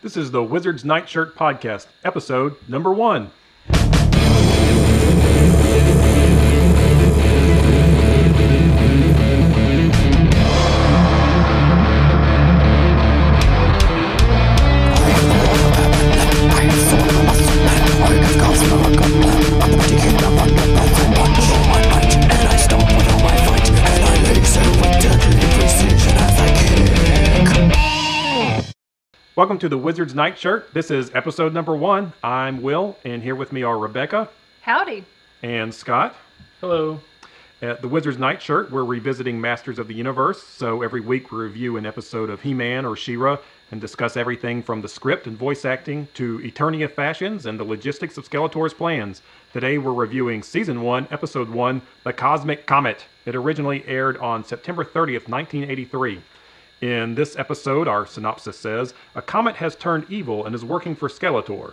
This is the Wizard's Nightshirt Podcast, episode number one. Welcome to the Wizard's Night Shirt. This is episode number one. I'm Will, and here with me are Rebecca Howdy. and Scott. Hello. At the Wizard's Night Shirt, we're revisiting Masters of the Universe. So every week we review an episode of He Man or She Ra and discuss everything from the script and voice acting to Eternia fashions and the logistics of Skeletor's plans. Today we're reviewing Season 1, Episode 1, The Cosmic Comet. It originally aired on September 30th, 1983. In this episode, our synopsis says A comet has turned evil and is working for Skeletor.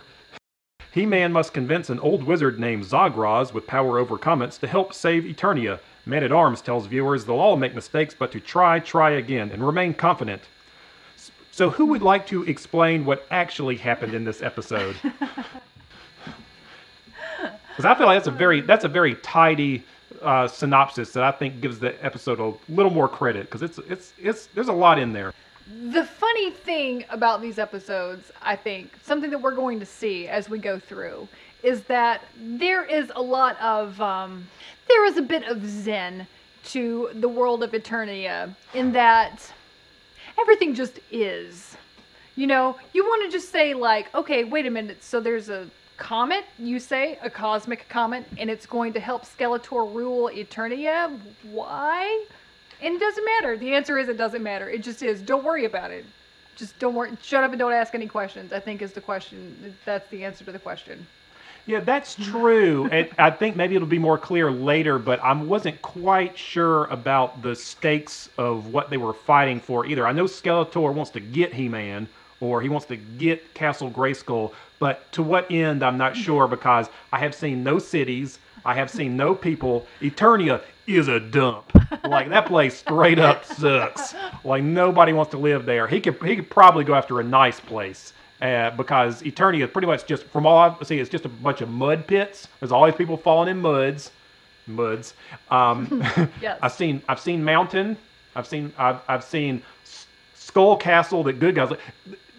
He Man must convince an old wizard named Zagraz with power over comets to help save Eternia. Man at Arms tells viewers they'll all make mistakes, but to try, try again, and remain confident. So, who would like to explain what actually happened in this episode? Because I feel like that's a very that's a very tidy uh, synopsis that I think gives the episode a little more credit because it's it's it's there's a lot in there. The funny thing about these episodes, I think, something that we're going to see as we go through, is that there is a lot of, um, there is a bit of zen to the world of Eternia in that everything just is. You know, you want to just say, like, okay, wait a minute, so there's a comet, you say, a cosmic comet, and it's going to help Skeletor rule Eternia? Why? And it doesn't matter. The answer is it doesn't matter. It just is. Don't worry about it. Just don't worry. Shut up and don't ask any questions. I think is the question. That's the answer to the question. Yeah, that's true. and I think maybe it'll be more clear later, but I wasn't quite sure about the stakes of what they were fighting for either. I know Skeletor wants to get He-Man, or he wants to get Castle Grayskull, but to what end, I'm not sure because I have seen no cities, I have seen no people. Eternia is a dump. Like that place straight up sucks. Like nobody wants to live there. He could he could probably go after a nice place. Uh, because Eternia is pretty much just, from all I see, it's just a bunch of mud pits. There's always people falling in muds, muds. Um, Yes. I've seen, I've seen Mountain. I've seen, I've, I've seen Skull Castle. That good guys,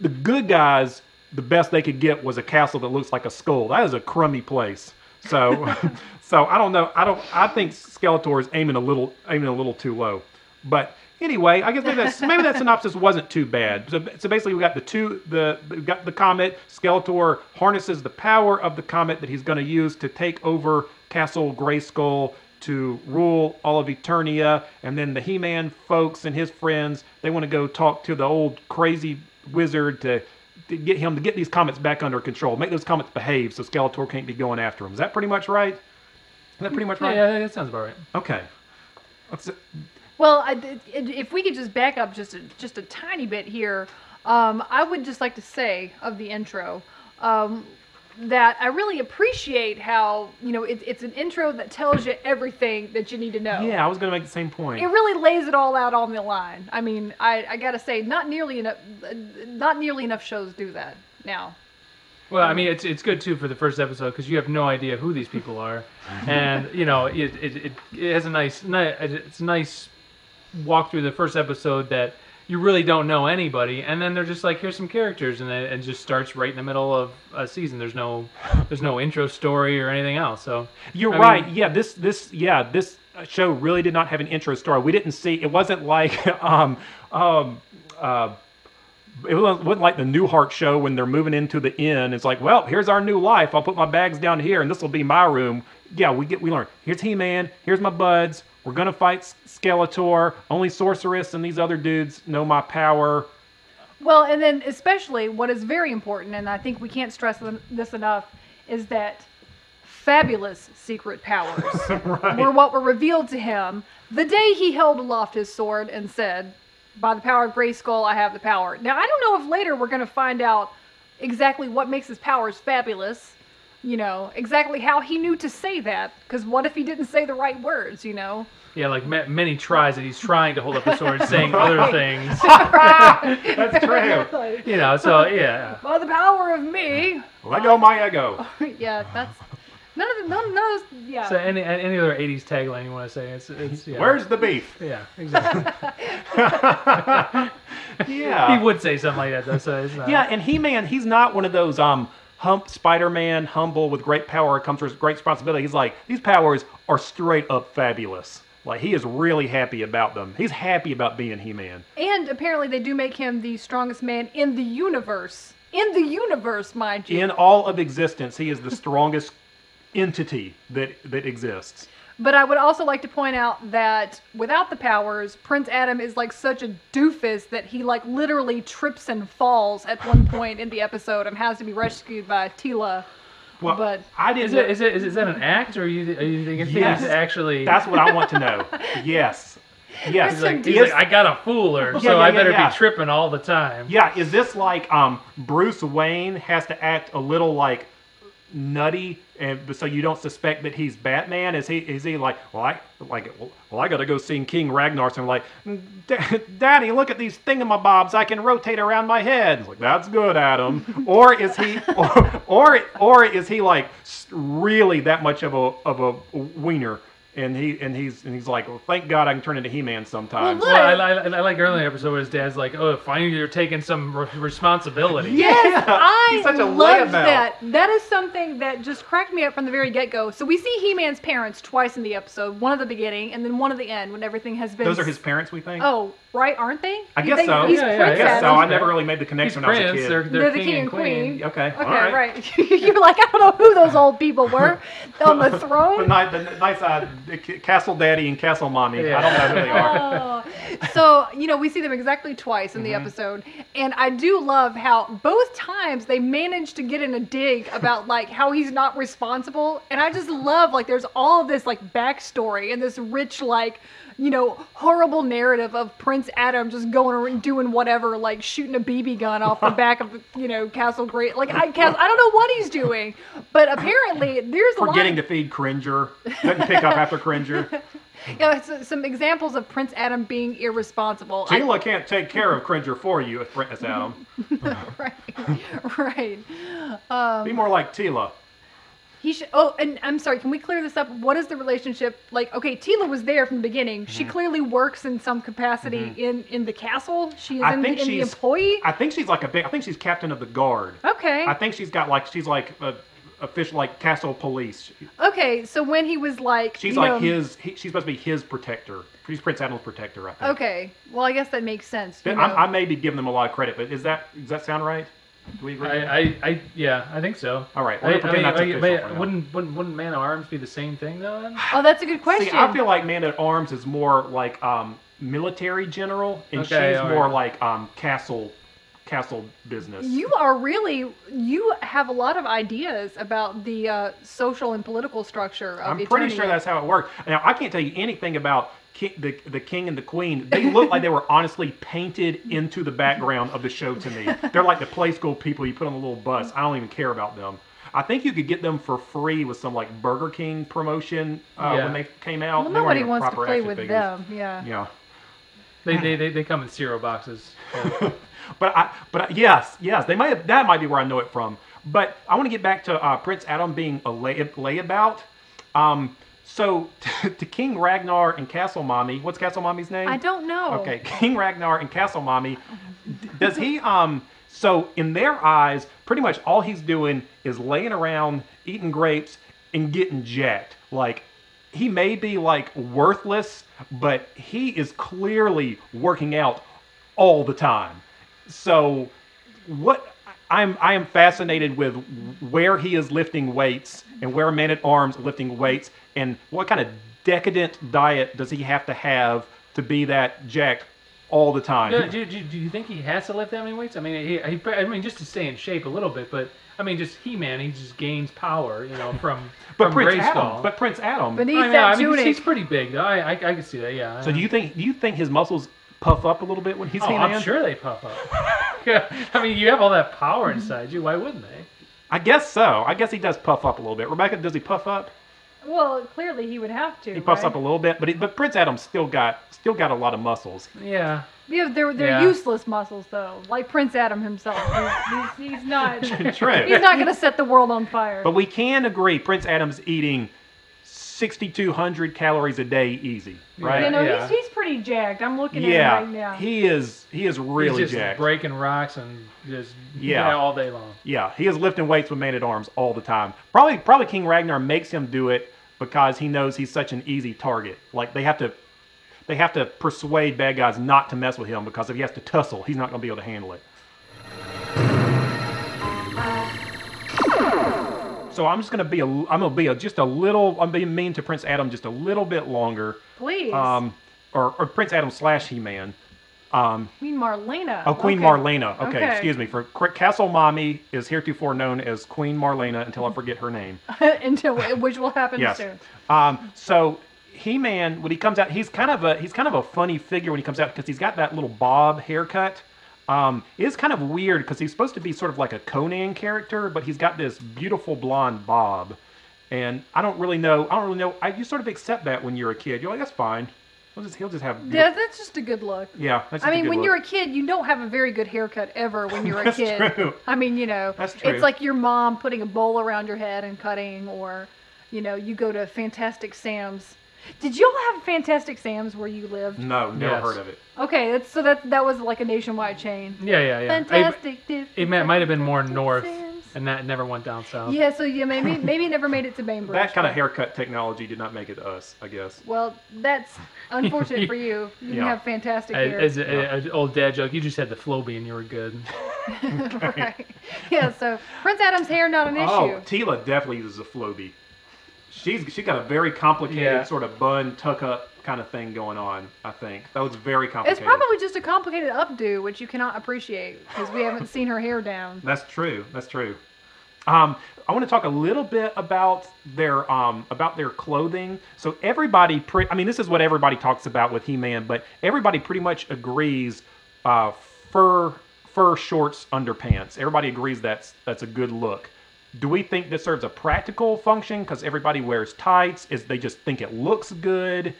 the good guys, the best they could get was a castle that looks like a skull. That is a crummy place. So, so I don't know. I don't. I think Skeletor is aiming a little, aiming a little too low. But anyway, I guess maybe that maybe that synopsis wasn't too bad. So, so basically, we got the two, the we got the comet. Skeletor harnesses the power of the comet that he's going to use to take over Castle Grayskull to rule all of Eternia, and then the He-Man folks and his friends they want to go talk to the old crazy wizard to, to get him to get these comets back under control, make those comets behave, so Skeletor can't be going after them. Is that pretty much right? Is that pretty much Yeah, right? yeah, that sounds about right. Okay. Let's- Well, I, if we could just back up just a, just a tiny bit here, um, I would just like to say of the intro um, that I really appreciate how you know it, it's an intro that tells you everything that you need to know. yeah, I was going to make the same point. It really lays it all out on the line. I mean, I, I gotta say, not nearly enough, not nearly enough shows do that now. Well, I mean, it's it's good too for the first episode because you have no idea who these people are, and you know, it it, it, it has a nice, ni- it's a nice walk through the first episode that you really don't know anybody, and then they're just like, here's some characters, and then it just starts right in the middle of a season. There's no there's no intro story or anything else. So You're I right. mean- yeah, this this yeah this show really did not have an intro story. We didn't see. It wasn't like um um uh. It wasn't wasn't like the Newhart show when they're moving into the inn. It's like, well, here's our new life. I'll put my bags down here, and this will be my room. Yeah, we get we learn. Here's He-Man. Here's my buds. We're gonna fight Skeletor. Only Sorceress and these other dudes know my power. Well, and then especially what is very important, and I think we can't stress this enough, is that fabulous secret powers were what were revealed to him the day he held aloft his sword and said, "By the power of Grayskull, I have the power." Now, I don't know if later we're going to find out exactly what makes his powers fabulous. You know, exactly how he knew to say that. Because what if he didn't say the right words, you know? Yeah, like ma- many tries that he's trying to hold up the sword, saying other things. That's true. You know, so yeah. By the power of me. Let go my Eggo. yeah, that's none of the none, none of those. Yeah. So any any other '80s tagline you want to say? It's it's yeah. Where's the beef? Yeah, exactly. Yeah. he would say something like that though. So it's not. Yeah, and He Man, he's not one of those um hump Spider Man, humble with great power comes with great responsibility. He's like, these powers are straight up fabulous. Like he is really happy about them. He's happy about being He Man. and apparently they do make him the strongest man in the universe. In the universe, mind you. In all of existence, he is the strongest entity that that exists. But I would also like to point out that without the powers, Prince Adam is like such a doofus that he like literally trips and falls at one point in the episode and has to be rescued by Teela. Well, But- I Is didn't. it is it is, is that an act or are you are you thinking Yes. he's actually? That's what I want to know. Yes. Yes. He's like, Is- he's like, I got a fool her, so Yeah, yeah, I better yeah. be tripping all the time. Yeah, is this like um Bruce Wayne has to act a little like nutty and so you don't suspect that he's Batman? Is he is he like well I like well I got to go see King Randor so I'm like Daddy look at these thingamabobs I can rotate around my head. It's like that's good Adam. or is he or, or or is he like really that much of a of a wiener? And he and he's and he's like, well, thank God I can turn into He-Man sometimes. Well, Well, I, I, I like earlier episode where his dad's like, "Oh, finally you're taking some re- responsibility." Yes, I he's such a loved that. That is something that just cracked me up from the very get go. So we see He Man's parents twice in the episode, one at the beginning and then one at the end when everything has been. Those are his parents, we think. Oh, right, aren't they? I guess think so. He's Yeah, yeah, I guess so. I never really made the He's connection when I was a kid. They're, they're, They're the king, and queen. Okay, Okay, all right. right. You're like, I don't know who those old people were on the The, throne. nice, the nice uh, Castle Daddy and Castle Mommy. I don't know who they are. Oh. so you know we see them exactly twice in the Mm-hmm. episode and i do love how both times they manage to get in a dig about like how he's not responsible and i just love like there's all this like backstory and this rich like you know horrible narrative of prince adam just going around doing whatever like shooting a bb gun off the back of you know castle great like i Cas- i don't know what he's doing but apparently there's a lot Forgetting to feed Cringer. Doesn't pick up after Cringer. you know, some examples of prince adam being irresponsible I- Teela can't take care of Cringer for you, Prince Adam. right, right. Um, Be more like Teela. He should. Oh, and I'm sorry. Can we clear this up? What is the relationship like? Okay, Teela was there from the beginning. She Mm-hmm. clearly works in some capacity in in the castle. She is I in, think in the she's- employee. I think she's like a big. I think she's captain of the guard. Okay. I think she's got like she's like a official like castle police. okay. So when he was like, She's you like know, his. He, she's supposed to be his protector. She's Prince Adam's protector. I think. Okay. Well, I guess that makes sense. you know. I may be giving them a lot of credit, but is that does that sound right? Do we agree? I, I, I, yeah, I think so. All right, we're I, gonna pretend I that's mean, official but for now. wouldn't, wouldn't, wouldn't Man at Arms be the same thing though? Then? oh, that's a good question. See, I feel like Man at Arms is more like um, military general, and Okay, she's all more right. like um, castle castle business. You are really you have a lot of ideas about the uh, social and political structure of I'm pretty sure that's how it works. Now, I can't tell you anything about ki the the king and the queen. They look like they were honestly painted into the background of the show to me. They're like the play school people you put on a little bus. I don't even care about them. I think you could get them for free with some like Burger King promotion uh, Yeah. when they came out. Well, They nobody wants to play with figures. them. Yeah. Yeah. They, they, they, they come in cereal boxes. Yeah. But I, but I, yes, yes, they might have, that might be where I know it from. But I want to get back to uh, Prince Adam being a lay, layabout. Um, so to King Randor and Castle Mommy, what's Castle Mommy's name? I don't know. Okay, King Randor and Castle Mommy. Does he um? So in their eyes, pretty much all he's doing is laying around, eating grapes, and getting jacked. Like he may be like worthless, but he is clearly working out all the time. So what I'm I am fascinated with where he is lifting weights and where Man at Arms lifting weights and what kind of decadent diet does he have to have to be that jacked all the time. do, do, do, do you think he has to lift that many weights? I mean, he, he, I mean, just to stay in shape a little bit, but I mean, just He-Man, he just gains power, you know, from but from Prince Grayskull. Adam, but Prince Adam. Beneath I mean, that I mean, he's, he's pretty big, though. I, I, I can see that. Yeah. so do you think do you think his muscles puff up a little bit when he's Oh, He-Man? I'm sure they puff up. yeah. I mean, you have all that power inside you. Why wouldn't they? I guess so. I guess he does puff up a little bit. Rebecca, does he puff up? Well, clearly he would have to. He puffs right? up a little bit, but he, but Prince Adam still got still got a lot of muscles. Yeah. Yeah, they're they're Yeah. useless muscles though, like Prince Adam himself. He's, he's, he's not. True. He's not going to set the world on fire. But we can agree Prince Adam's eating 6,200 calories a day easy, right? you know, Yeah. he's, he's pretty jacked. I'm looking yeah, at him right now. he is. He is really He's just jacked. breaking rocks and just Yeah. yeah. all day long. Yeah, he is lifting weights with Man at Arms all the time. Probably, probably King Randor makes him do it because he knows he's such an easy target. Like they have to, they have to persuade bad guys not to mess with him because if he has to tussle, he's not going to be able to handle it. So I'm just going to be a, I'm going to be a, just a little, I'm being mean to Prince Adam just a little bit longer, Please. um, or, or Prince Adam slash He-Man. Um, Queen Marlena. Oh, Queen Okay. Marlena. Okay, Okay. excuse me. For Castle Mommy is heretofore known as Queen Marlena until I forget her name. Until which will happen Yes. soon. Um, so He-Man, when he comes out, he's kind of a he's kind of a funny figure when he comes out because he's got that little bob haircut. Um, it is kind of weird because he's supposed to be sort of like a Conan character, but he's got this beautiful blonde bob, and I don't really know. I don't really know. I you sort of accept that when you're a kid. You're like, that's fine. He'll just he'll just have. Yeah, that's just a good look. yeah. That's I just a mean, good when look. you're a kid, you don't have a very good haircut ever when you're a That's kid. true. I mean, you know, That's true. it's like your mom putting a bowl around your head and cutting, or, you know, you go to Fantastic Sam's. Did y'all have Fantastic Sam's where you lived? no, never Yes. heard of it. Okay, that's, so that that was like a nationwide chain. Yeah, yeah, yeah. I- Fantastic. it might, might have been more north, Sam's. And that never went down south. Yeah, so yeah, maybe maybe it never made it to Bainbridge. That kind of haircut technology did not make it to us, I guess. Well, that's unfortunate for you. You Yeah. have fantastic As, hair. as a, a- a old dad joke, you just had the Flowbee and you were good. right. Yeah, so Prince Adam's hair not an oh, issue. Oh, Teela definitely uses a Flowbee. She's she got a very complicated Yeah. sort of bun tuck up kind of thing going on. I think that was very complicated. It's probably just a complicated updo, which you cannot appreciate because we haven't seen her hair down. That's true. That's true. Um, I want to talk a little bit about their um, about their clothing. So everybody, pre- I mean, this is what everybody talks about with He-Man, but everybody pretty much agrees uh, fur fur shorts underpants. Everybody agrees that's that's a good look. Do we think this serves a practical function because everybody wears tights? Is they just think it looks good?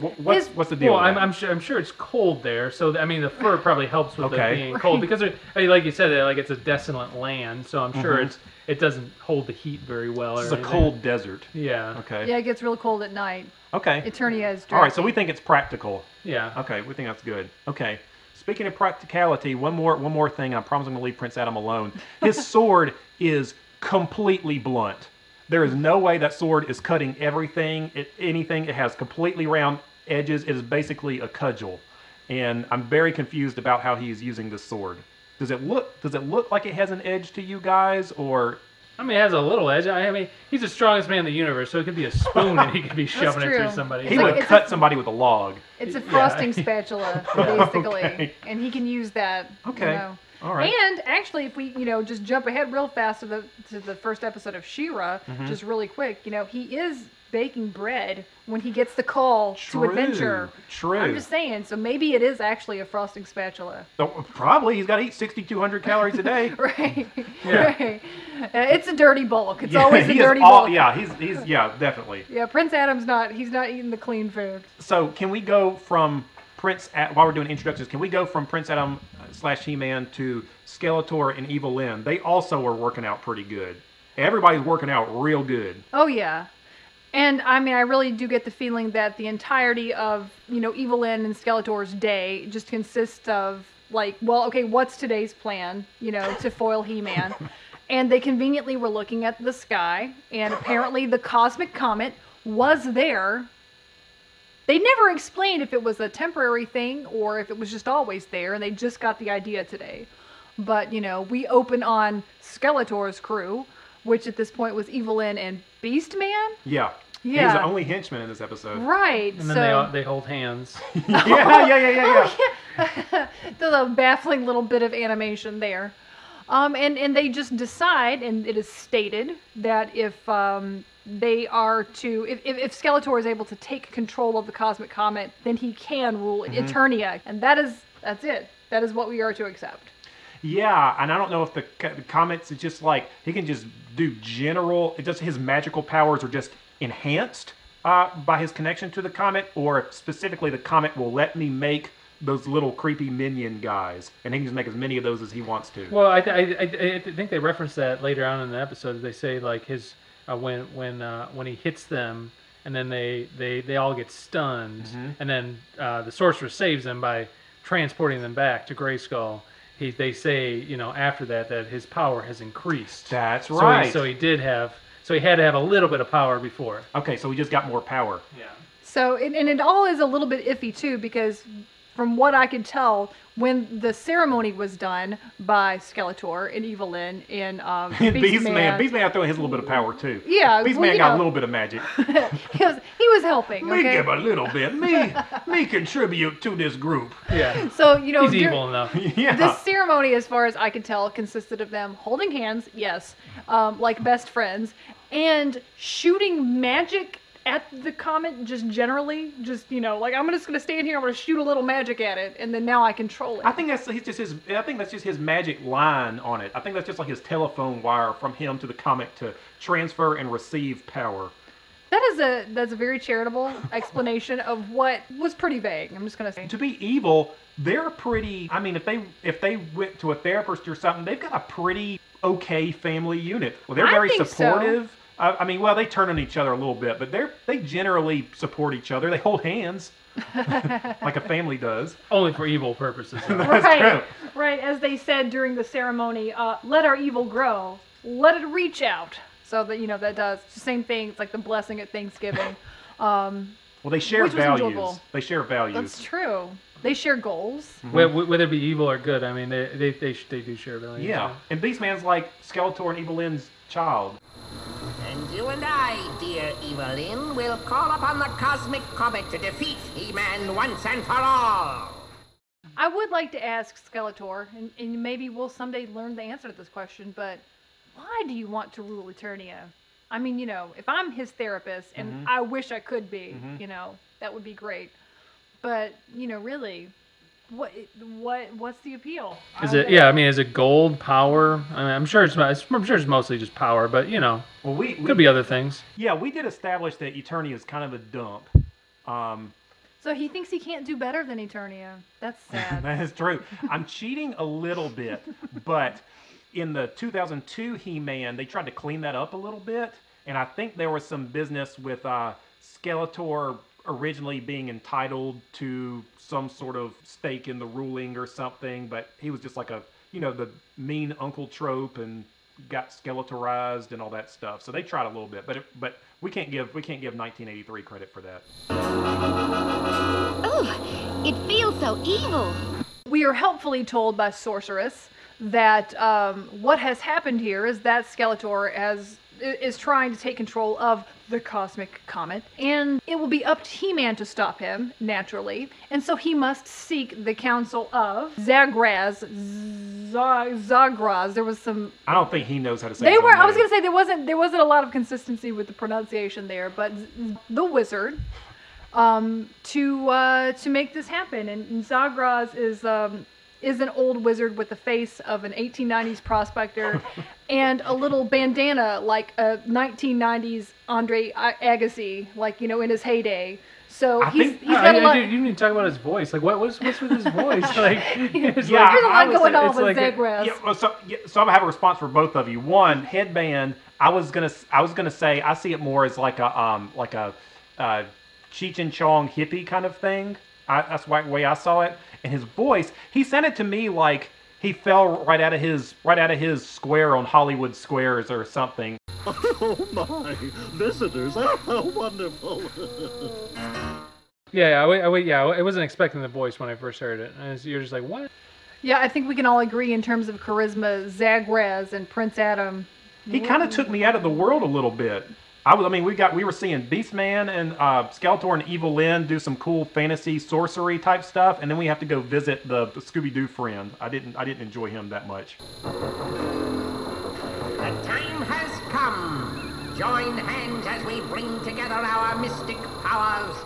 Wh- What's His- what's the deal? Well, with I'm. I'm sure I'm sure it's cold there, so I mean the fur probably helps with Okay. it being cold because, I mean, like you said, like it's a desolate land, so I'm sure mm-hmm. it's it doesn't hold the heat very well. It's a cold desert. Yeah. Okay. Yeah, it gets real cold at night. Okay. Eternia is dark. All right. So we think it's practical. Yeah. Okay, we think that's good. Okay. Speaking of practicality, one more one more thing. I promise I'm going to leave Prince Adam alone. His sword is completely blunt. There is no way that sword is cutting everything, it, anything. It has completely round edges. It is basically a cudgel, and I'm very confused about how he is using this sword. Does it look Does it look like it has an edge to you guys, or I mean, it has a little edge. I mean, he's the strongest man in the universe, so it could be a spoon and he could be shoving it true. through somebody. he like- would it's cut a- somebody with a log? It's a Yeah. frosting spatula, basically, Okay. and he can use that. you Okay. know. All right. And actually, if we, you know, just jump ahead real fast to the to the first episode of She-Ra, Mm-hmm. just really quick, you know, he is baking bread when he gets the call True, to adventure. true. I'm just saying, so maybe it is actually a frosting spatula. Oh, probably he's got to eat 6,200 calories a day. Right. Yeah. right. Uh, it's a dirty bulk. It's always a dirty all- bulk. Yeah, he's he's yeah, definitely. Yeah, Prince Adam's not. He's not eating the clean food. So can we go from Prince while we're doing introductions? Can we go from Prince Adam slash He-Man to Skeletor and Evil Lyn? They also are working out pretty good. Everybody's working out real good. Oh yeah. And I mean, I really do get the feeling that the entirety of you know Evelyn and Skeletor's day just consists of like, well, okay, what's today's plan? You know, to foil He-Man. and they conveniently were looking at the sky, and apparently the cosmic comet was there. They never explained if it was a temporary thing or if it was just always there, and they just got the idea today. But you know, we open on Skeletor's crew, which at this point was Evelyn and Beastman. Yeah. Yeah. He's Yeah. the only henchman in this episode. Right. and so then they they hold hands. yeah, yeah, yeah, yeah, yeah. there's a baffling little bit of animation there. Um, and, and they just decide, and it is stated that if um, they are to, if, if, if Skeletor is able to take control of the cosmic comet, then he can rule Mm-hmm. Eternia, and that is that's it. That is what we are to accept. Yeah, and I don't know if the, co- the comments is just like he can just do general. It just his magical powers are just enhanced uh, by his connection to the comet, or specifically the comet will let me make those little creepy minion guys, and he can just make as many of those as he wants to. Well, I, th- I, I, I think they reference that later on in the episode. They say like his uh, when when uh, when he hits them, and then they they, they all get stunned, Mm-hmm. and then uh, the sorcerer saves them by transporting them back to Grayskull. He they say you know after that that his power has increased. That's So right. he, so he did have so he had to have a little bit of power before. okay, so he just got more power. Yeah. So, and, and it all is a little bit iffy too, because from what I could tell, when the ceremony was done by Skeletor and Evelyn in um, Beastman, Beastman, I throw his little bit of power too. Yeah, Beastman well, you got know. a little bit of magic. he was he was helping. Me Okay, give a little bit. Me, me contribute to this group. Yeah. so you know He's dur- evil enough. Yeah. This ceremony, as far as I could tell, consisted of them holding hands, yes, um, like best friends, and shooting magic at the comet, just generally, just you know, like I'm just gonna stand here, I'm gonna shoot a little magic at it, and then now I control it. I think that's he's just his. I think that's just his magic line on it. I think that's just like his telephone wire from him to the comet to transfer and receive power. that is a that's a very charitable explanation of what was pretty vague. I'm just gonna say. To be evil, they're pretty. I mean, if they if they went to a therapist or something, they've got a pretty okay family unit. Well, they're I very think so. Supportive. I, I mean, well, they turn on each other a little bit, but they're they generally support each other. They hold hands like a family does. Only for evil purposes. That's right, true. right. As they said during the ceremony, uh, let our evil grow, let it reach out. So that you know that does it's the same thing. It's like the blessing at Thanksgiving. Um, Well, they share values. enjoyable. They share values. that's true. They share goals. Wh- wh- Whether it be evil or good, I mean, they they they, they do share values. Yeah, and Beastman's like Skeletor and Evil Evelyn's child. And you and I, dear Evelyn, will call upon the cosmic comet to defeat He-Man once and for all. I would like to ask Skeletor, and, and maybe we'll someday learn the answer to this question, but why do you want to rule Eternia? I mean, you know, if I'm his therapist, and Mm-hmm. I wish I could be, you know, that would be great. But, you know, really, what what what's the appeal? Is it? Yeah. I mean, is it gold power? I mean, I'm sure it's. I'm sure it's mostly just power, but you know, Well, we, we could be other things. yeah, we did establish that Eternia is kind of a dump. Um, So he thinks he can't do better than Eternia. That's sad. that is true. I'm cheating a little bit, but in the 2002 He-Man, they tried to clean that up a little bit, and I think there was some business with uh, Skeletor originally being entitled to some sort of stake in the ruling or something, but he was just like a, you know, the mean uncle trope and got skeletorized and all that stuff. So they tried a little bit, but it, but we can't give we can't give 1983 credit for that. Oh, it feels so evil. we are helpfully told by Sorceress that um, what has happened here is that Skeletor has i- is trying to take control of the cosmic comet, and it will be up to He-Man to stop him naturally, and so he must seek the counsel of Zagraz. Zag- Zagraz. There was some. I don't think he knows how to say. They were. I was gonna say there wasn't. There wasn't a lot of consistency with the pronunciation there, but Z- the wizard um, to uh, to make this happen. And, and Zagraz is um, is an old wizard with the face of an 1890s prospector and a little bandana like a 1990s Andre Agassi, like you know in his heyday. So I he's think- he's I, got a I, lot. dude, you need to talk about his voice. Like, what, what's what's with his voice? Like, it's Yeah, like, There's a I lot was- going on it's with like a- Yeah, well, so, yeah, so I'm gonna have a response for both of you. One, headband. I was gonna, I was gonna say, I see it more as like a, um, like a, uh, Cheech and Chong hippie kind of thing. I, that's the way I saw it. And his voice, he sounded to me like he fell right out of his, right out of his square on Hollywood Squares or something. Oh my, visitors, how wonderful. yeah, yeah, I, I, yeah, I wasn't expecting the voice when I first heard it. And you're just like, what? Yeah, I think we can all agree in terms of charisma, Zagraz and Prince Adam. He kind of took me out of the world a little bit. I was, I mean, we got, we were seeing Beastman and uh, Skeletor and Evil Lyn do some cool fantasy sorcery type stuff, and then we have to go visit the, the Scooby Doo friend. I didn't, I didn't enjoy him that much. The time has come. Join hands as we bring together our mystic powers.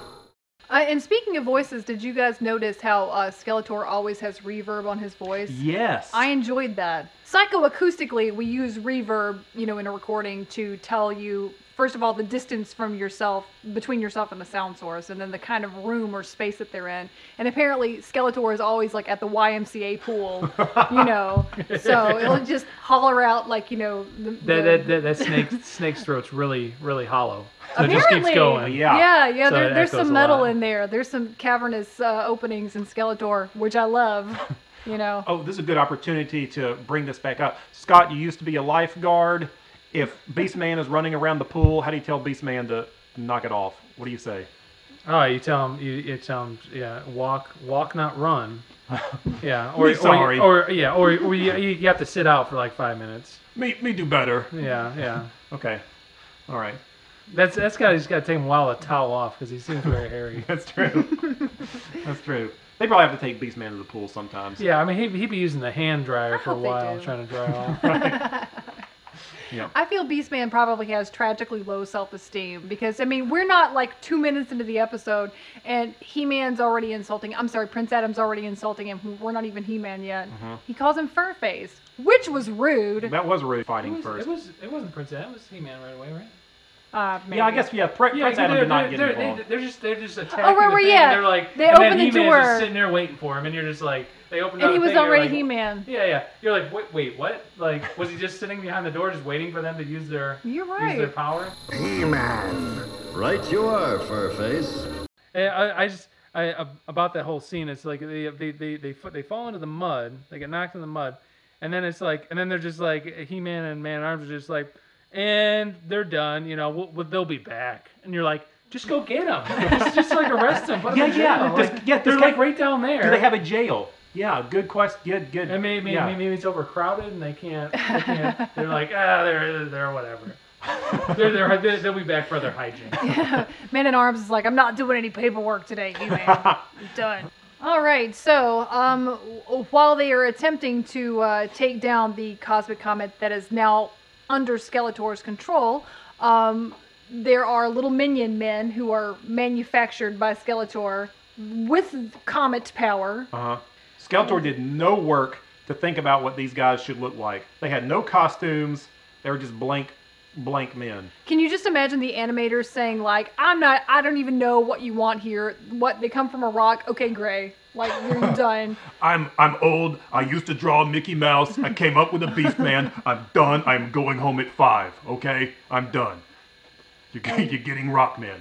Uh, and speaking of voices, did you guys notice how uh, Skeletor always has reverb on his voice? Yes. I enjoyed that. Psychoacoustically, we use reverb, you know, in a recording to tell you first of all the distance from yourself between yourself and the sound source, and then the kind of room or space that they're in. And apparently, Skeletor is always like at the YMCA pool, you know, so it'll just holler out like you know the, That the- that, that, that snake snake's throat's really really hollow. So it just keeps Apparently. going. Yeah. Yeah, yeah. So there, there's some metal in there. There's some cavernous uh, openings in Skeletor, which I love. You know. Oh, this is a good opportunity to bring this back up. Scott, you used to be a lifeguard. If Beastman is running around the pool, how do you tell Beastman to knock it off? What do you say? Oh, you tell him. You, you tell him. Yeah, walk, walk, not run. Yeah, or Me sorry. or, or yeah, or, or you, you have to sit out for like five minutes. Me, me do better. Yeah, yeah. Okay. All right. That's that's got. He's got to take him a while to towel off because he seems very hairy. That's true. That's true. They probably have to take Beastman to the pool sometimes. Yeah, I mean he'd, he'd be using the hand dryer for a while trying to dry off. I feel Beastman probably has tragically low self-esteem because I mean we're not like two minutes into the episode and He-Man's already insulting. I'm sorry, Prince Adam's already insulting him. We're not even He-Man yet. He calls him Furface, which was rude. That was rude fighting It was, first. it was it wasn't Prince Adam. It was He-Man right away, right? Uh, yeah, I guess yeah. Pr- Yeah, Prince Adam did not they're, get they're, involved. they, are just they're just attacking him. Oh, right, the right, yeah. they're like, They and open then the He-Man's door. just sitting there waiting for him, and you're just like, they open and up he was thing, already like, He-Man. Yeah, yeah. You're like, wait, wait, what? Like, was he just sitting behind the door, just waiting for them to use their You're use their power? He-Man. Right you are, Furface. Eh, I, I just I about that whole scene. It's like they they they they, they fall into the mud. They get knocked in the mud, and then it's like, and then they're just like He-Man and Man at Arms are just like, and they're done. You know, we'll, we'll, they'll be back. And you're like, just go get them. just, just like arrest them. Yeah, yeah, jail. just- yeah, they're get- like right down there. Do they have a jail? Yeah, good question. Good, good. And maybe, maybe, yeah. maybe it's overcrowded and they can't. They can't they're like, ah, they're they're whatever. they're, they're, they'll be back for their hygiene. Man in Arms is like, I'm not doing any paperwork today, You man, done. All right, so um, while they are attempting to uh, take down the cosmic comet that is now under Skeletor's control, um, there are little minion men who are manufactured by Skeletor with comet power. Uh-huh. Skeletor did no work to think about what these guys should look like. They had no costumes. They were just blank, blank men. Can you just imagine the animators saying like, "I'm not, I don't even know what you want here. What they come from a rock? Okay, Gray, like you're done." I'm I'm old. I used to draw Mickey Mouse. I came up with a Beast Man. I'm done. I'm going home at five. Okay, I'm done. You're, you're getting Rockman.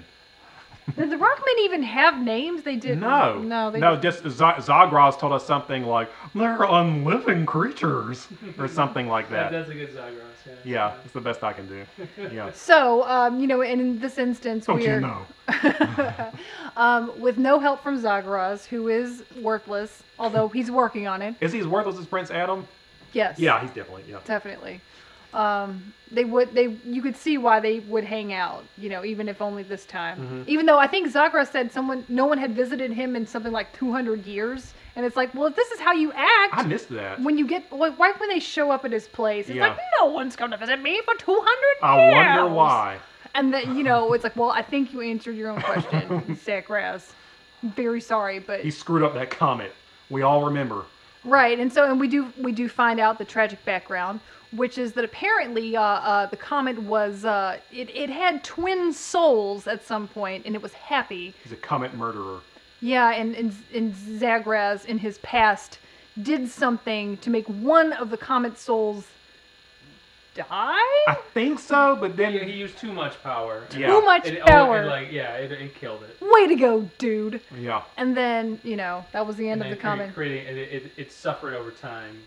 Did the Rockmen even have names? They didn't. No, no, they no. Just Z- Zagraz told us something like they're unliving creatures or something like That, that. that's a good Zagros. Yeah. Yeah, it's the best I can do. Yeah. So, um, you know, in this instance, Don't we're you know? um, with no help from Zagraz, who is worthless, although he's working on it. Is he as worthless as Prince Adam? Yes. Yeah, he's definitely yeah. definitely. Um, they would they you could see why they would hang out, you know, even if only this time. Mm-hmm. Even though I think Zagraz said someone no one had visited him in something like 200 years, and it's like, well, if this is how you act, I missed that. when you get like right when they show up at his place, it's Yeah. like no one's going to visit me for 200 I years. I wonder why. And then you know, it's like, well, I think you answered your own question, Zagraz. Very sorry, but He screwed up that comet. We all remember. Right, and so and we do we do find out the tragic background, which is that apparently uh, uh, the comet was uh, it it had twin souls at some point, and it was happy. He's a comet murderer. Yeah, and and, and Zagraz in his past did something to make one of the comet souls die. I think so, but then He, he used too much power. Yeah. Too much It, oh, power. it, like yeah, it, it killed it. Way to go, dude! yeah. And then you know that was the end And of the then comet. creating it, it, it suffered over time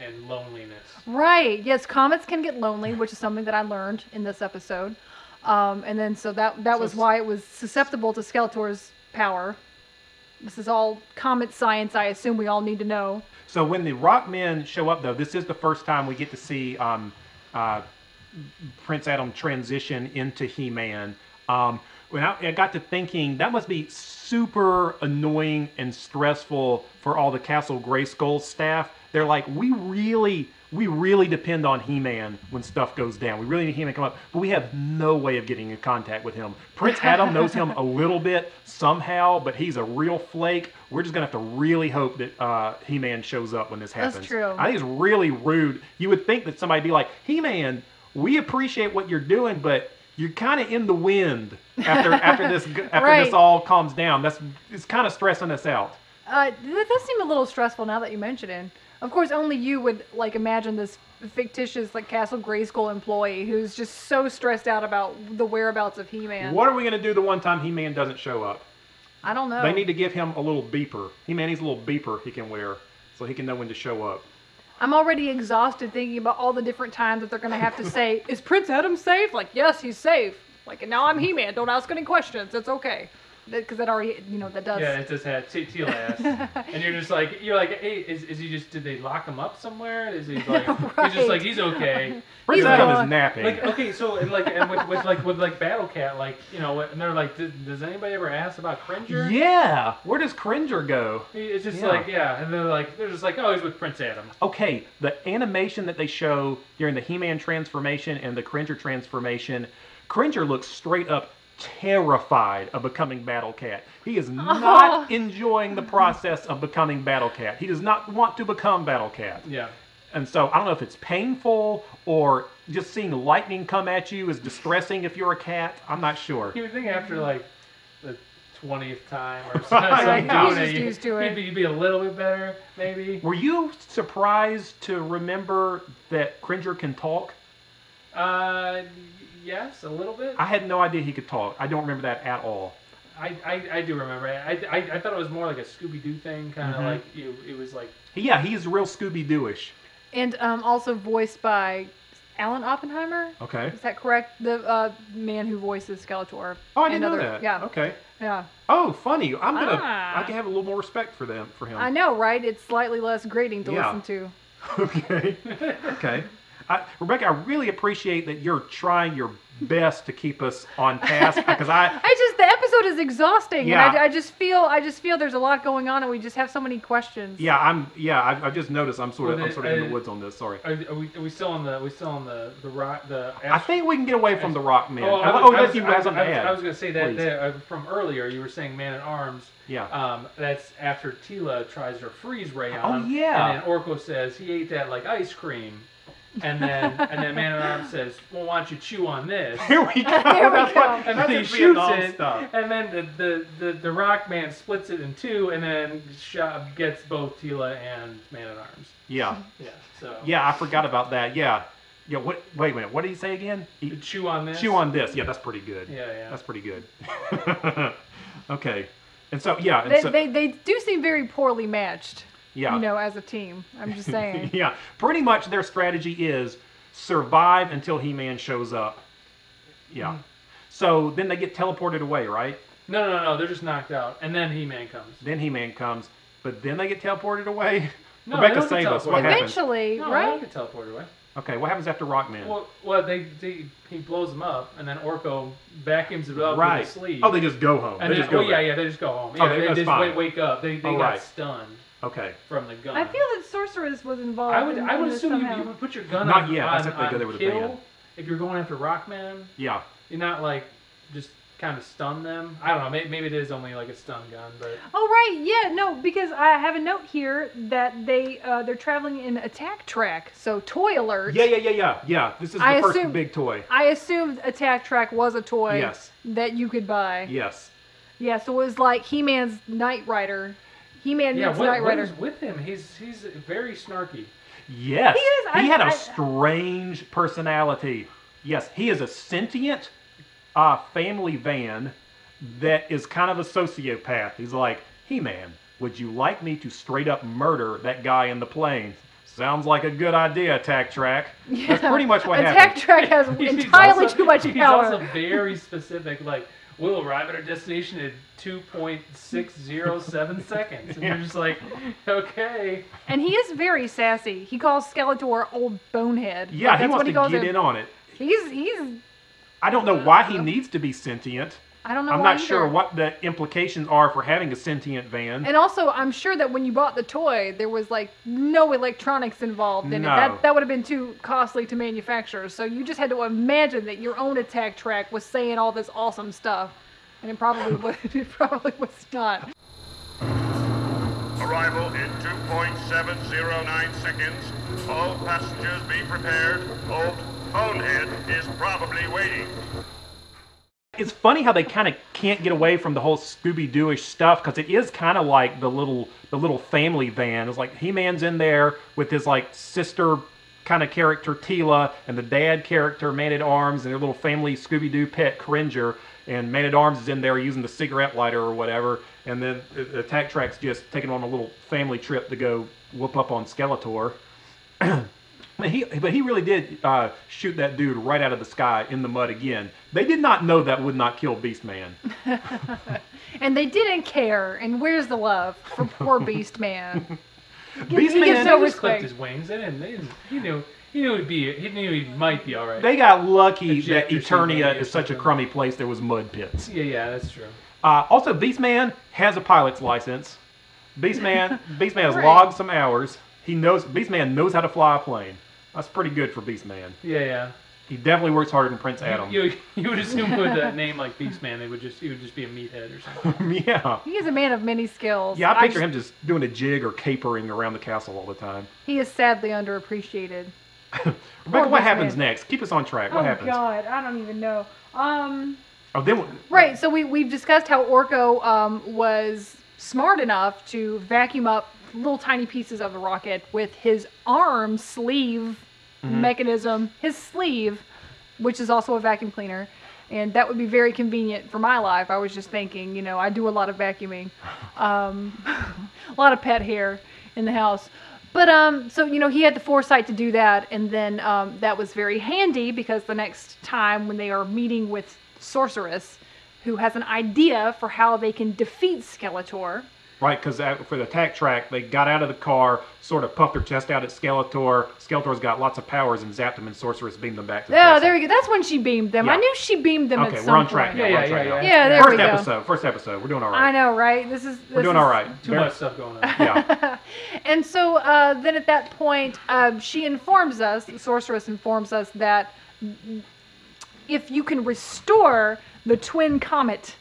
and loneliness. Right. Yes, comets can get lonely, which is something that I learned in this episode. Um, and then so that that was why it was susceptible to Skeletor's power. This is all comet science. I assume we all need to know. So when the Rock Men show up, though, this is the first time we get to see um, uh, Prince Adam transition into He-Man. Um, when I, I got to thinking, that must be super annoying and stressful for all the Castle Grayskull staff. They're like, we really, we really depend on He-Man when stuff goes down. We really need He-Man to come up, but we have no way of getting in contact with him. Prince Adam knows him a little bit somehow, but he's a real flake. We're just gonna have to really hope that uh, He-Man shows up when this happens. That's true. I think it's really rude. You would think that somebody'd be like, He-Man, we appreciate what you're doing, but you're kind of in the wind after after this after Right. this all calms down. That's it's kind of stressing us out. Uh, that does seem a little stressful now that you mention it. Of course, only you would like imagine this fictitious like Castle Grayskull employee who's just so stressed out about the whereabouts of He-Man. What are we gonna do the one time He-Man doesn't show up? I don't know. They need to give him a little beeper. He-Man needs a little beeper he can wear so he can know when to show up. I'm already exhausted thinking about all the different times that they're gonna have to say, "Is Prince Adam safe?" Like, yes, he's safe. Like, and now I'm He-Man. Don't ask any questions. It's okay. Because that already, you know, that does. Yeah, it just had T- Teal ass, and you're just like you're like, hey, is, is he just? Did they lock him up somewhere? Is he like? He's just like he's okay. Prince He's Adam gone. is napping. Like okay, so and like and with, with like with like Battle Cat, like you know, and they're like, does, does anybody ever ask about Cringer? yeah, where does Cringer go? It's just Yeah. like yeah, and they're like they're just like oh he's with Prince Adam. Okay, the animation that they show during the He-Man transformation and the Cringer transformation, Cringer looks straight up terrified of becoming Battle Cat. He is not enjoying the process of becoming Battle Cat. He does not want to become Battle Cat. Yeah. And so I don't know if it's painful or just seeing lightning come at you is distressing if you're a cat. I'm not sure. You would think after like the twentieth time or Right, something, he's doing just it, you- used to it. He'd be, he'd be a little bit better, maybe. Were you surprised to remember that Cringer can talk? Uh, yes, a little bit. I had no idea he could talk. I don't remember that at all. I, I, I do remember. it. I, I, I thought it was more like a Scooby Doo thing, kind of Mhm. like it, it was like Yeah, he's real Scooby Dooish. And um, also voiced by Alan Oppenheimer. Okay. Is that correct? The uh, man who voices Skeletor. Oh, I didn't and know that. Yeah. Okay. Yeah. Oh, funny. I'm gonna. Ah. I can have a little more respect for them for him. I know, right? It's slightly less grating to Yeah. listen to. okay. okay. I, Rebecca, I really appreciate that you're trying your best to keep us on task because I. I just the episode is exhausting, Yeah. and I, I just feel I just feel there's a lot going on, and we just have so many questions. Yeah, I'm. Yeah, I, I just noticed I'm sort of. Well, I'm sort of in uh, the woods on this. Sorry. Are, are we are we still on the are we still on the the rock the? I think we can get away from the Rock Man. Oh, I oh, I unless was, you I have was, something I was, to add. I was going to say that, that uh, from earlier. You were saying Man at Arms. Yeah. Um, that's after Teela tries her freeze ray Oh, yeah. And then Orko says he ate that like ice cream. And then and then Man at Arms says, "Well, why don't you chew on this?" Here we go. Here we That's go. what- And then he the shoots it, stuff. and then the, the, the, the Rock Man splits it in two, and then shot, gets both Teela and Man at Arms. Yeah. Yeah. So Yeah, I forgot about that. Yeah. Yeah. What? Wait a minute. What did he say again? He, chew on this. chew on this. Yeah, that's pretty good. Yeah, yeah. That's pretty good. okay. And so yeah. And They, so, they they do seem very poorly matched. Yeah. You know, as a team. I'm just saying. yeah. Pretty much their strategy is survive until He-Man shows up. Yeah. Mm-hmm. So then they get teleported away, right? No, no, no, no. They're just knocked out, and then He Man comes. Then He-Man comes, but then they get teleported away. No, Rebecca, they don't get save us. teleported. What happens? Eventually, No, they right? don't get teleported away. Okay, what happens after Rockman? Well, well, they, they he blows them up, and then Orko vacuums it up right. with his sleeve. Oh, they just go home. and they then, just go oh yeah, yeah, they just go home. Oh, they- they, that's just fine. wake, wake up. They, they Oh, got right. stunned Okay. from the gun. I feel that Sorceress was involved. I would in, I in would this assume you, somehow. you would put your gun Not on, yet. on, That's if they go there with a kill band. if you're going after Rockman. Yeah. You're not like just kind of stun them. I don't know. Maybe, maybe it is only like a stun gun, but Oh right, yeah, no, because I have a note here that they uh, they're traveling in attack track. So toy alert. Yeah, yeah, yeah, yeah, yeah. This is the I first assume- big toy. I assumed attack track was a toy Yes. that you could buy. Yes. Yeah, so it was like He-Man's Knight Rider. He-Man yeah. meets What, Knight what Rider. is with him? He's he's very snarky. Yes. He is- I- had a I- strange personality. Yes, he is a sentient uh, family van that is kind of a sociopath. He's like, He Man, would you like me to straight up murder that guy in the plane? Sounds like a good idea, Attack Track. That's pretty much what happened. attack happened. track has entirely also- too much he's power. also very specific. Like, we'll arrive at our destination in 2.607 seconds. And you're just like, okay. And he is very sassy. He calls Skeletor old bonehead. Yeah, Like, he that's wants what to he calls get him. in on it. He's he's I don't know why he uh, needs to be sentient. I don't know. I'm why not sure what the implications are for having a sentient van. And also, I'm sure that when you bought the toy, there was like no electronics involved in No. it. That that would have been too costly to manufacture. So you just had to imagine that your own attack track was saying all this awesome stuff, and it probably was. It probably was not. Arrival in 2.709 seconds. All passengers be prepared. Old Bonehead is probably waiting. It's funny how they kind of can't get away from the whole Scooby Dooish stuff because it is kind of like the little the little family van. It's like He Man's in there with his like sister kind of character Teela and the dad character Man at Arms and their little family Scooby Doo pet Cringer. And Man at Arms is in there using the cigarette lighter or whatever. And then the the Attack Track's just taking on a little family trip to go whoop up on Skeletor. But he, but he really did uh, shoot that dude right out of the sky in the mud again. They did not know that would not kill Beast Man. And they didn't care. And where's the love for poor Beast Man? Beastman, gets They no just clipped his wings. They didn't. They didn't. He knew. He knew he'd be. He knew he might be all right. they got lucky that Eternia is such a crummy place. There was mud pits. yeah, yeah, that's true. Uh, also, Beastman has a pilot's license. Beastman, Beastman has Right. logged some hours. He knows Beastman knows how to fly a plane. That's pretty good for Beastman. Yeah, yeah. He definitely works harder than Prince Adam. You, you, you would assume with a name like Beastman, they would just he would just be a meathead or something. yeah. He is a man of many skills. Yeah, I picture just- him just doing a jig or capering around the castle all the time. He is sadly underappreciated. Rebecca, what Beastman. happens next? Keep us on track. What happens? oh happens? God, I don't even know. Um. Oh, then Right. So we we've discussed how Orko um, was smart enough to vacuum up little tiny pieces of the rocket with his arm sleeve mechanism, his sleeve, which is also a vacuum cleaner. And that would be very convenient for my life. I was just thinking, you know, I do a lot of vacuuming, um, a lot of pet hair in the house. But um, so you know, he had the foresight to do that, and then um, that was very handy because the next time when they are meeting with Sorceress, who has an idea for how they can defeat Skeletor, Right, because for the attack track, they got out of the car, sort of puffed their chest out at Skeletor. Skeletor's got lots of powers and zapped them, and Sorceress beamed them back to the Oh, castle. there we go. That's when she beamed them. I knew she beamed them Okay, at we're some on track point. now. Yeah, we're yeah, track yeah, now. yeah. there first we go. episode. First episode. We're doing all right. I know, right? This is We're doing is- all right. Too Very- much stuff going on. Yeah. And so uh, then at that point, um, she informs us, sorceress informs us that if you can restore the twin comet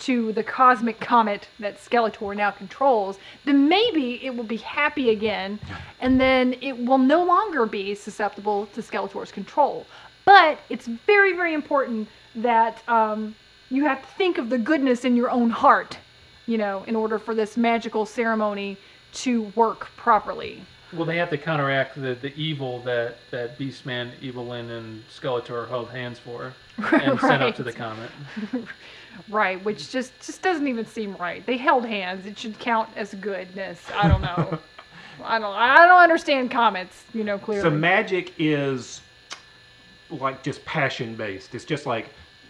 to the cosmic comet that Skeletor now controls, then maybe it will be happy again, and then it will no longer be susceptible to Skeletor's control. But it's very, very important that um, you have to think of the goodness in your own heart, you know, in order for this magical ceremony to work properly. Well, they have to counteract the, the evil that, that Beastman, Evil Lyn, and Skeletor held hands for and sent up to the comet. Right, which just just doesn't even seem right. They held hands. It should count as goodness. I don't know. I don't. I don't understand comets. You know clearly. So magic is like just passion based. It's just like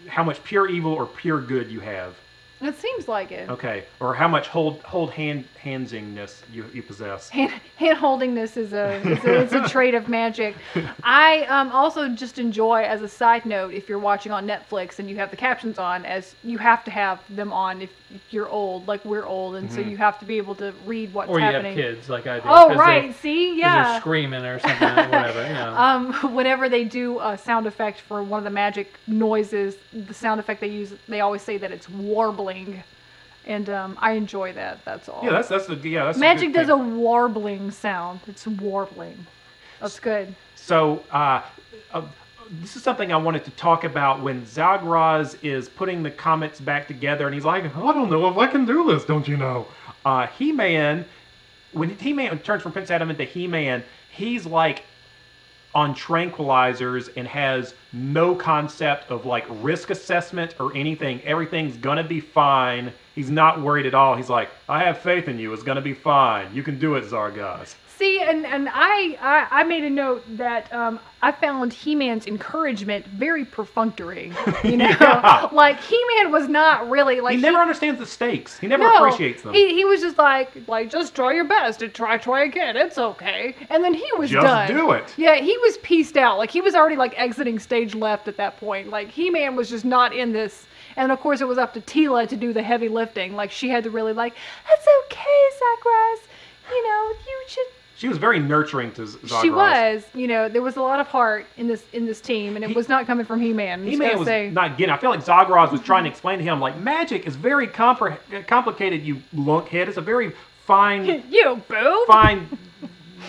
how much pure evil or pure good you have. It seems like it. Okay, or how much hold hold hand handsingness you you possess. Hand, hand holdingness is a, is a it's a trait of magic. I um, also just enjoy, as a side note, if you're watching on Netflix and you have the captions on, as you have to have them on if, if you're old, like we're old, and so you have to be able to read what's happening. Or you happening. have kids like I do. Oh right, see, see, 'cause yeah. they're screaming or something, or whatever. You know. Um, whenever they do a sound effect for one of the magic noises, the sound effect they use, they always say that it's warbling, and um, I enjoy that. That's all. Yeah, that's that's the yeah that's magic a does a warbling sound. It's warbling. That's good. So uh, uh, this is something I wanted to talk about when Zagraz is putting the comets back together, and he's like, "I don't know if I can do this, don't you know?" Uh, He-Man, when He-Man turns from Prince Adam into He-Man, he's like on tranquilizers and has no concept of like risk assessment or anything. Everything's gonna be fine. He's not worried at all. He's like, I have faith in you. It's gonna be fine. You can do it, Zagraz. See, and and I I, I made a note that um, I found He-Man's encouragement very perfunctory. You know, Yeah. like He-Man was not really like he never understands the stakes. He never no, appreciates them. He, he was just like like just try your best and try try again. It's okay. And then he was Just done. do it. Yeah, he was pieced out. Like he was already like exiting stage left at that point. Like He-Man was just not in this. And of course, it was up to Teela to do the heavy lifting. Like she had to really like, that's okay, Zagraz. You know, you should She was very nurturing to Z- Zagraz. she was, you know, there was a lot of heart in this in this team, and it He- was not coming from He-Man. I'm He-Man was say. not getting. I feel like Zagraz was trying to explain to him like magic is very compre- uh, complicated. You lunkhead. It's a very fine, you boob. fine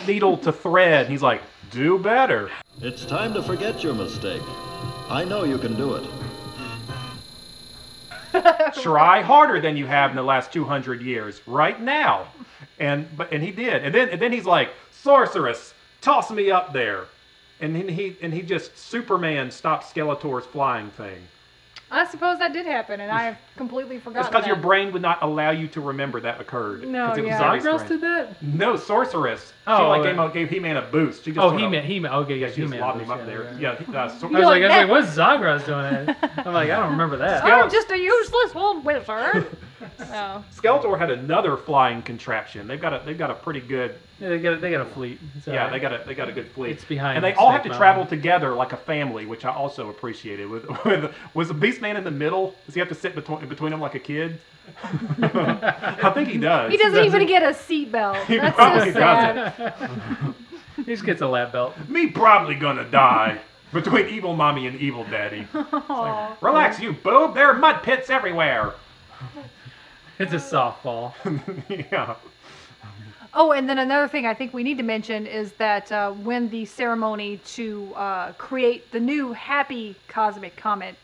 needle to thread. And he's like, do better. It's time to forget your mistake. I know you can do it. Try harder than you have in the last 200 years, right now. And but and he did. And then and then he's like, sorceress, toss me up there. And then he and he just Superman stopped Skeletor's flying thing. I suppose that did happen, and I have completely forgotten. It's because your that. brain would not allow you to remember that occurred. No, 'Cause it was yeah. very Zagraz strange. did that? No, sorceress. she Oh, like okay. gave, gave He-Man a boost. She just Oh, sort He of- Man, He Man. Okay, Yeah, yes, she He just Man. lobbed him up there. Yeah, he- uh, so- I was like, I was That- like, what's Zagraz doing? At? I'm like, I don't remember that. I'm just a useless old wizard. oh. Skeletor had another flying contraption. They've got a they've got a pretty good Yeah, they got a, they got a fleet. It's yeah alright. they got a they got a good fleet. It's behind and they all have to Snake travel Mountain. together like a family, which I also appreciated. With with was the Beastman in the middle? Does he have to sit between between them like a kid? I think he does. He doesn't even get a seatbelt. He That's probably so sad. He just gets a lap belt. Me probably gonna die between evil mommy and evil daddy. Like, Relax, you boob. There are mud pits everywhere. It's a softball. yeah. Oh, and then another thing I think we need to mention is that uh, when the ceremony to uh, create the new happy cosmic comet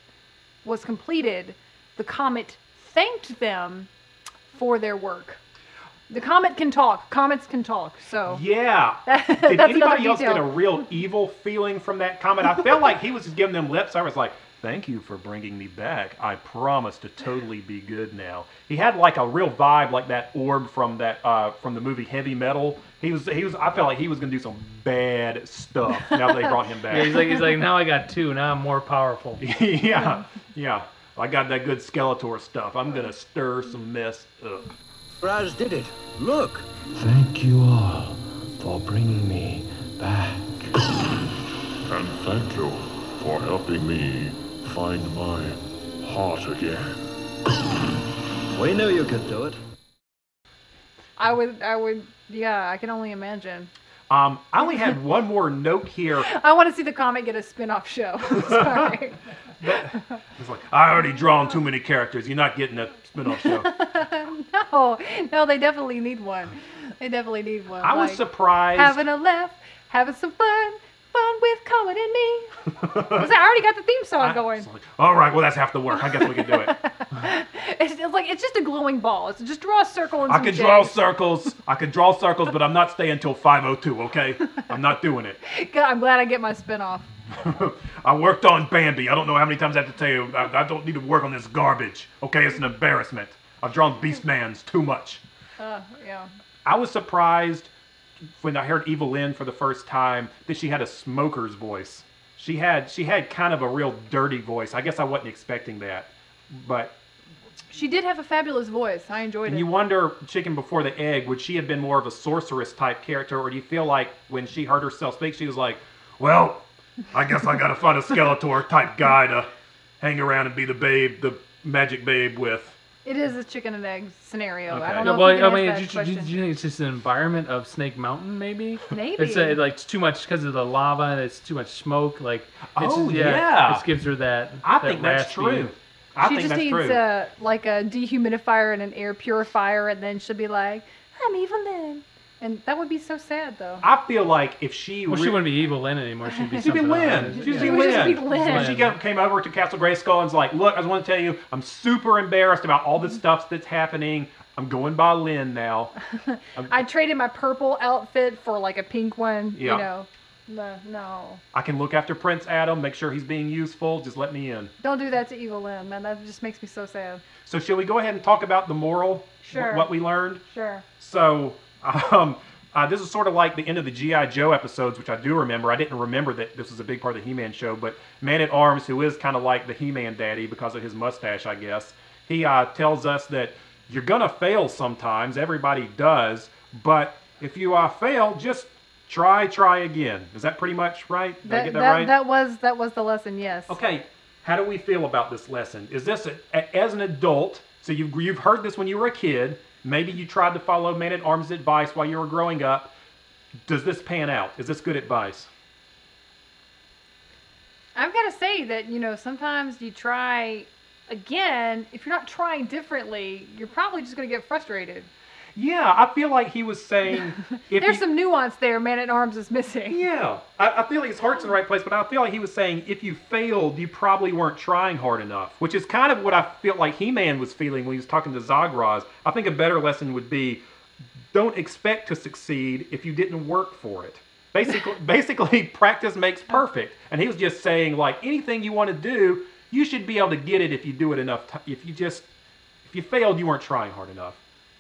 was completed, the comet thanked them for their work. The comet can talk. Comets can talk. So Yeah. That- Did anybody else detail. get a real evil feeling from that comet? I felt like he was just giving them lips. I was like, "Thank you for bringing me back. I promise to totally be good now." He had like a real vibe, like that orb from that uh, from the movie Heavy Metal. He was he was. I felt like he was gonna do some bad stuff now that they brought him back. Yeah, he's like he's like now I got two. Now I'm more powerful. yeah, yeah. I got that good Skeletor stuff. I'm gonna stir some mess up. Raz did it. Look. Thank you all for bringing me back. And thank you for helping me find my heart again. We knew you could do it. I would, I would, yeah, I can only imagine. Um, I only had one more note here. I want to see the comic get a spin-off show. Sorry. It's like I already drawn too many characters. You're not getting a spin-off show. no, no, they definitely need one. They definitely need one. I was surprised. Having a laugh, having some fun, fun with Comet and me. 'Cause I already got the theme song I- going. like, All right, well that's half the work. I guess we can do it. It's, it's like it's just a glowing ball. It's just draw a circle and I could draw circles. I could draw circles, but I'm not staying till 5:02. Okay, I'm not doing it. God, I'm glad I get my spin-off. I worked on Bambi. I don't know how many times I have to tell you. I, I don't need to work on this garbage. Okay, it's an embarrassment. I've drawn Beastman's too much. Uh, yeah. I was surprised when I heard Evil Lyn for the first time that she had a smoker's voice. She had she had kind of a real dirty voice. I guess I wasn't expecting that, but She did have a fabulous voice. I enjoyed and it. you wonder, chicken before the egg, would she have been more of a sorceress type character, or do you feel like when she heard herself speak, she was like, "Well, I guess I gotta find a Skeletor type guy to hang around and be the babe, the magic babe with." It is a chicken and egg scenario. I Okay. don't know well, if you I can mean, answer do, you- do, you think it's just an environment of Snake Mountain? Maybe. Maybe. It's uh, like it's too much because of the lava. and It's too much smoke. Like. It's Oh, just, yeah. It gives her that. I that think that's true. I she think just that's needs true. uh, like a dehumidifier and an air purifier, and then she'll be like, "I'm Evelyn," and that would be so sad, though. I feel like if she Well, re- she wouldn't be evil Lynn anymore. She'd be She'd be Lynn. She'd Yeah. be She would just Lynn. be Lynn. She came, came over to Castle Grayskull and was like, "Look, I just want to tell you, I'm super embarrassed about all the stuff that's happening. I'm going by Lynn now." I traded my purple outfit for like a pink one. Yeah. You know, no, no, I can look after Prince Adam, make sure he's being useful. Just let me in. don't do that to Evil Lynn, man. That just makes me so sad. So, shall we go ahead and talk about the moral? wh- Sure. What we learned. Sure. So, um, Uh, this is sort of like the end of the GI Joe episodes, which I do remember. I didn't remember that this was a big part of the He-Man show, but Man at Arms, who is kind of like the He-Man daddy because of his mustache, I guess, he uh, tells us that you're gonna fail sometimes. Everybody does, but if you uh, fail, just try, try again. Is that pretty much right? Did I That, get that, that, right? that was that was the lesson. Yes. Okay, how do we feel about this lesson? Is this a- as an adult? So you've you've heard this when you were a kid. Maybe you tried to follow Man at Arms' advice while you were growing up. Does this pan out? Is this good advice? I've got to say that you know sometimes you try again. If you're not trying differently, you're probably just going to get frustrated. Yeah, I feel like he was saying. If There's you- some nuance there. Man at Arms is missing. Yeah, I, I feel like his heart's in the right place, but I feel like he was saying if you failed, you probably weren't trying hard enough, which is kind of what I feel like He-Man was feeling when he was talking to Zagraz. I think a better lesson would be don't expect to succeed if you didn't work for it. Basically, basically, practice makes perfect, and he was just saying like anything you want to do, you should be able to get it if you do it enough. T- if you just if you failed, you weren't trying hard enough.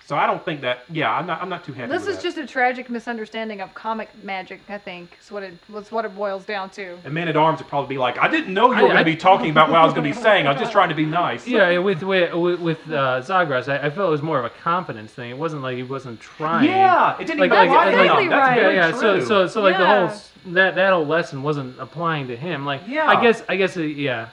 So I don't think that. Yeah, I'm not. I'm not too happy. This with is that. just a tragic misunderstanding of comic magic. I think is what it was. What it boils down to. And Man at Arms would probably be like, I didn't know you were going to be talking about what I was going to be saying. I was just trying to be nice. Yeah, with with with, with uh, Zagraz, I, I felt it was more of a confidence thing. It wasn't like he wasn't trying. Yeah, it didn't Like- even like- apply like- him. That's right. yeah, very yeah. So, true. so, so, like the whole that that whole lesson wasn't applying to him. Like, Yeah. I guess, I guess, uh, yeah.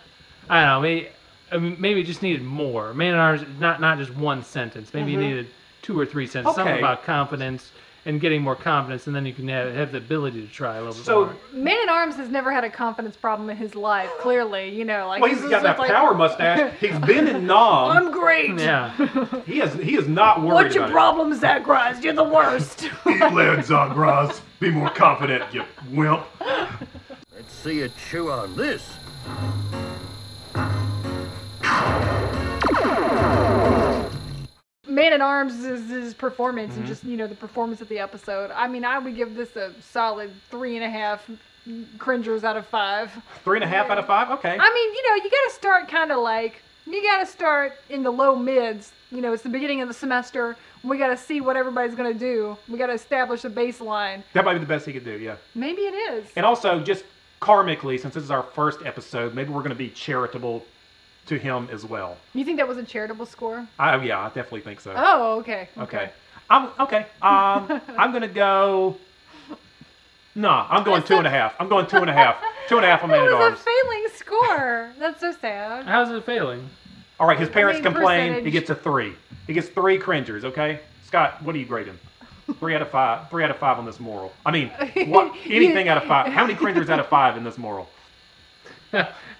I don't know. Maybe, I mean, maybe it just needed more. Man at Arms, not not just one sentence. Maybe you needed two or three sentences. Something Mm-hmm. About confidence and getting more confidence, and then you can have, have the ability to try a little bit So- more. Man at Arms has never had a confidence problem in his life. Clearly, you know, like well, this he's is got that like, power mustache. He's been in Nom. I'm great. Yeah. He is. He is not worried What's your about problem, Zagraz? You're the worst. it. Eat lead, Zagraz. Be more confident, you wimp. Let's see you chew on this. Man at Arms is his performance Mm-hmm. and just you know the performance of the episode. I mean, I would give this a solid three and a half cringers out of five. Three and a half out of five. Okay. I mean, you know, you got to start kind of like you got to start in the low mids. You know, it's the beginning of the semester. We got to see what everybody's gonna do. We got to establish a baseline. That might be the best he could do. Yeah. Maybe it is. And also, just karmically, since this is our first episode, maybe we're going to be charitable to him as well. You think that was a charitable score? I, yeah, I definitely think so. Oh, okay. Okay. I'm okay. Um, I'm gonna go. No, I'm going two and a half. I'm going two and a half. Two and a half on Man That at was a failing score. That's so sad. How's it failing? All right, his parents mean, complain. He gets a three. He gets three cringers. Okay, Scott, what do you grade him? Three out of five. Three out of five on this moral. I mean, what? Anything out of five? How many cringers out of five in this moral?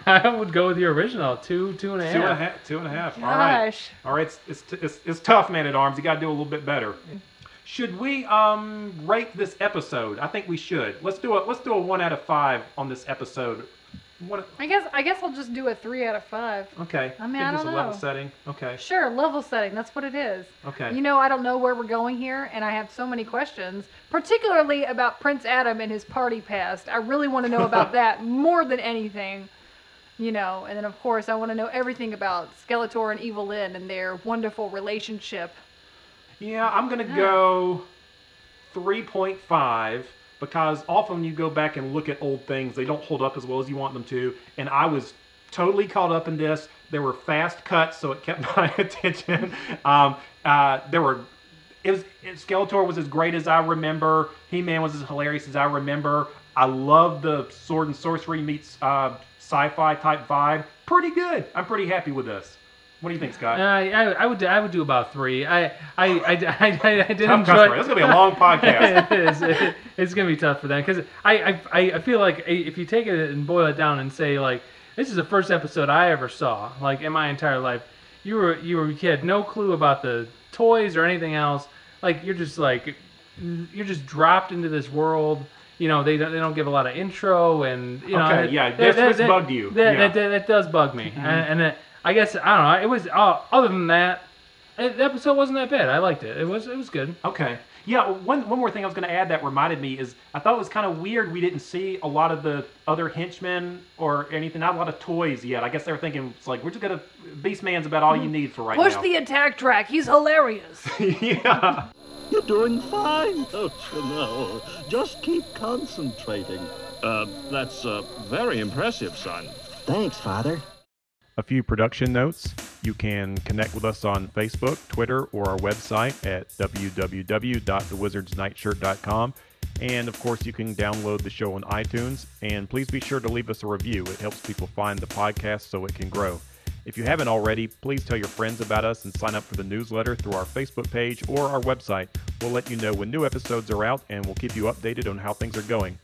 I would go with your original two, two and a half. Two and a half. Two and a half. All right. Gosh. All right. It's, it's, it's, it's tough, man at arms. You got to do a little bit better. Should we um rate this episode? I think we should. Let's do a let's do a one out of five on this episode. What? I guess I guess I'll just do a three out of five. Okay. I mean, Give I this don't a level setting. Okay. Sure, level setting. That's what it is. Okay. You know, I don't know where we're going here, and I have so many questions, particularly about Prince Adam and his party past. I really want to know about that more than anything. You know, and then of course I want to know everything about Skeletor and Evil Lyn and their wonderful relationship. Yeah, I'm gonna go 3.5 because often you go back and look at old things, they don't hold up as well as you want them to. And I was totally caught up in this. There were fast cuts, so it kept my attention. Um, uh, there were. It was Skeletor was as great as I remember. He-Man was as hilarious as I remember. I love the sword and sorcery meets uh, sci-fi type vibe. Pretty good. I'm pretty happy with this. What do you think, Scott? Uh, I, I would I would do about three. I I I, I, I, I did Tough enjoy. customer. This is gonna be a long podcast. it is. It- it's gonna be tough for them because I, I I feel like if you take it and boil it down and say like this is the first episode I ever saw like in my entire life. You were you were you had no clue about the toys or anything else. Like you're just like you're just dropped into this world. You know they don't they don't give a lot of intro and you know Okay, yeah, that- this- that- that- bugged you, That, yeah. that, that, does bug me and, and uh, I guess I don't know. It was uh, other than that. The episode wasn't that bad. I liked it. It was it was good. Okay. Yeah, one, one more thing I was going to add that reminded me is I thought it was kind of weird we didn't see a lot of the other henchmen or anything, not a lot of toys yet. I guess they were thinking, it's like, we're just going to, Beast Man's about all you need for right Push now. Push the attack track. He's hilarious. yeah. You're doing fine, don't you know? Just keep concentrating. Uh, that's, uh, very impressive, son. Thanks, Father. A few production notes. You can connect with us on Facebook, Twitter, or our website at www.thewizardsnightshirt.com. And of course, you can download the show on iTunes. And please be sure to leave us a review. It helps people find the podcast so it can grow. If you haven't already, please tell your friends about us and sign up for the newsletter through our Facebook page or our website. We'll let you know when new episodes are out and we'll keep you updated on how things are going.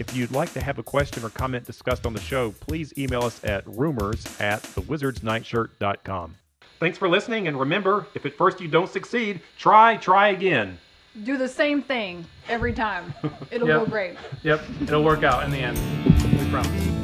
If you'd like to have a question or comment discussed on the show, please email us at rumors at thewizardsnightshirt.com. Thanks for listening, and remember, if at first you don't succeed, try, try again. Do the same thing every time. It'll Yep. go great. Yep, it'll work out in the end. We promise.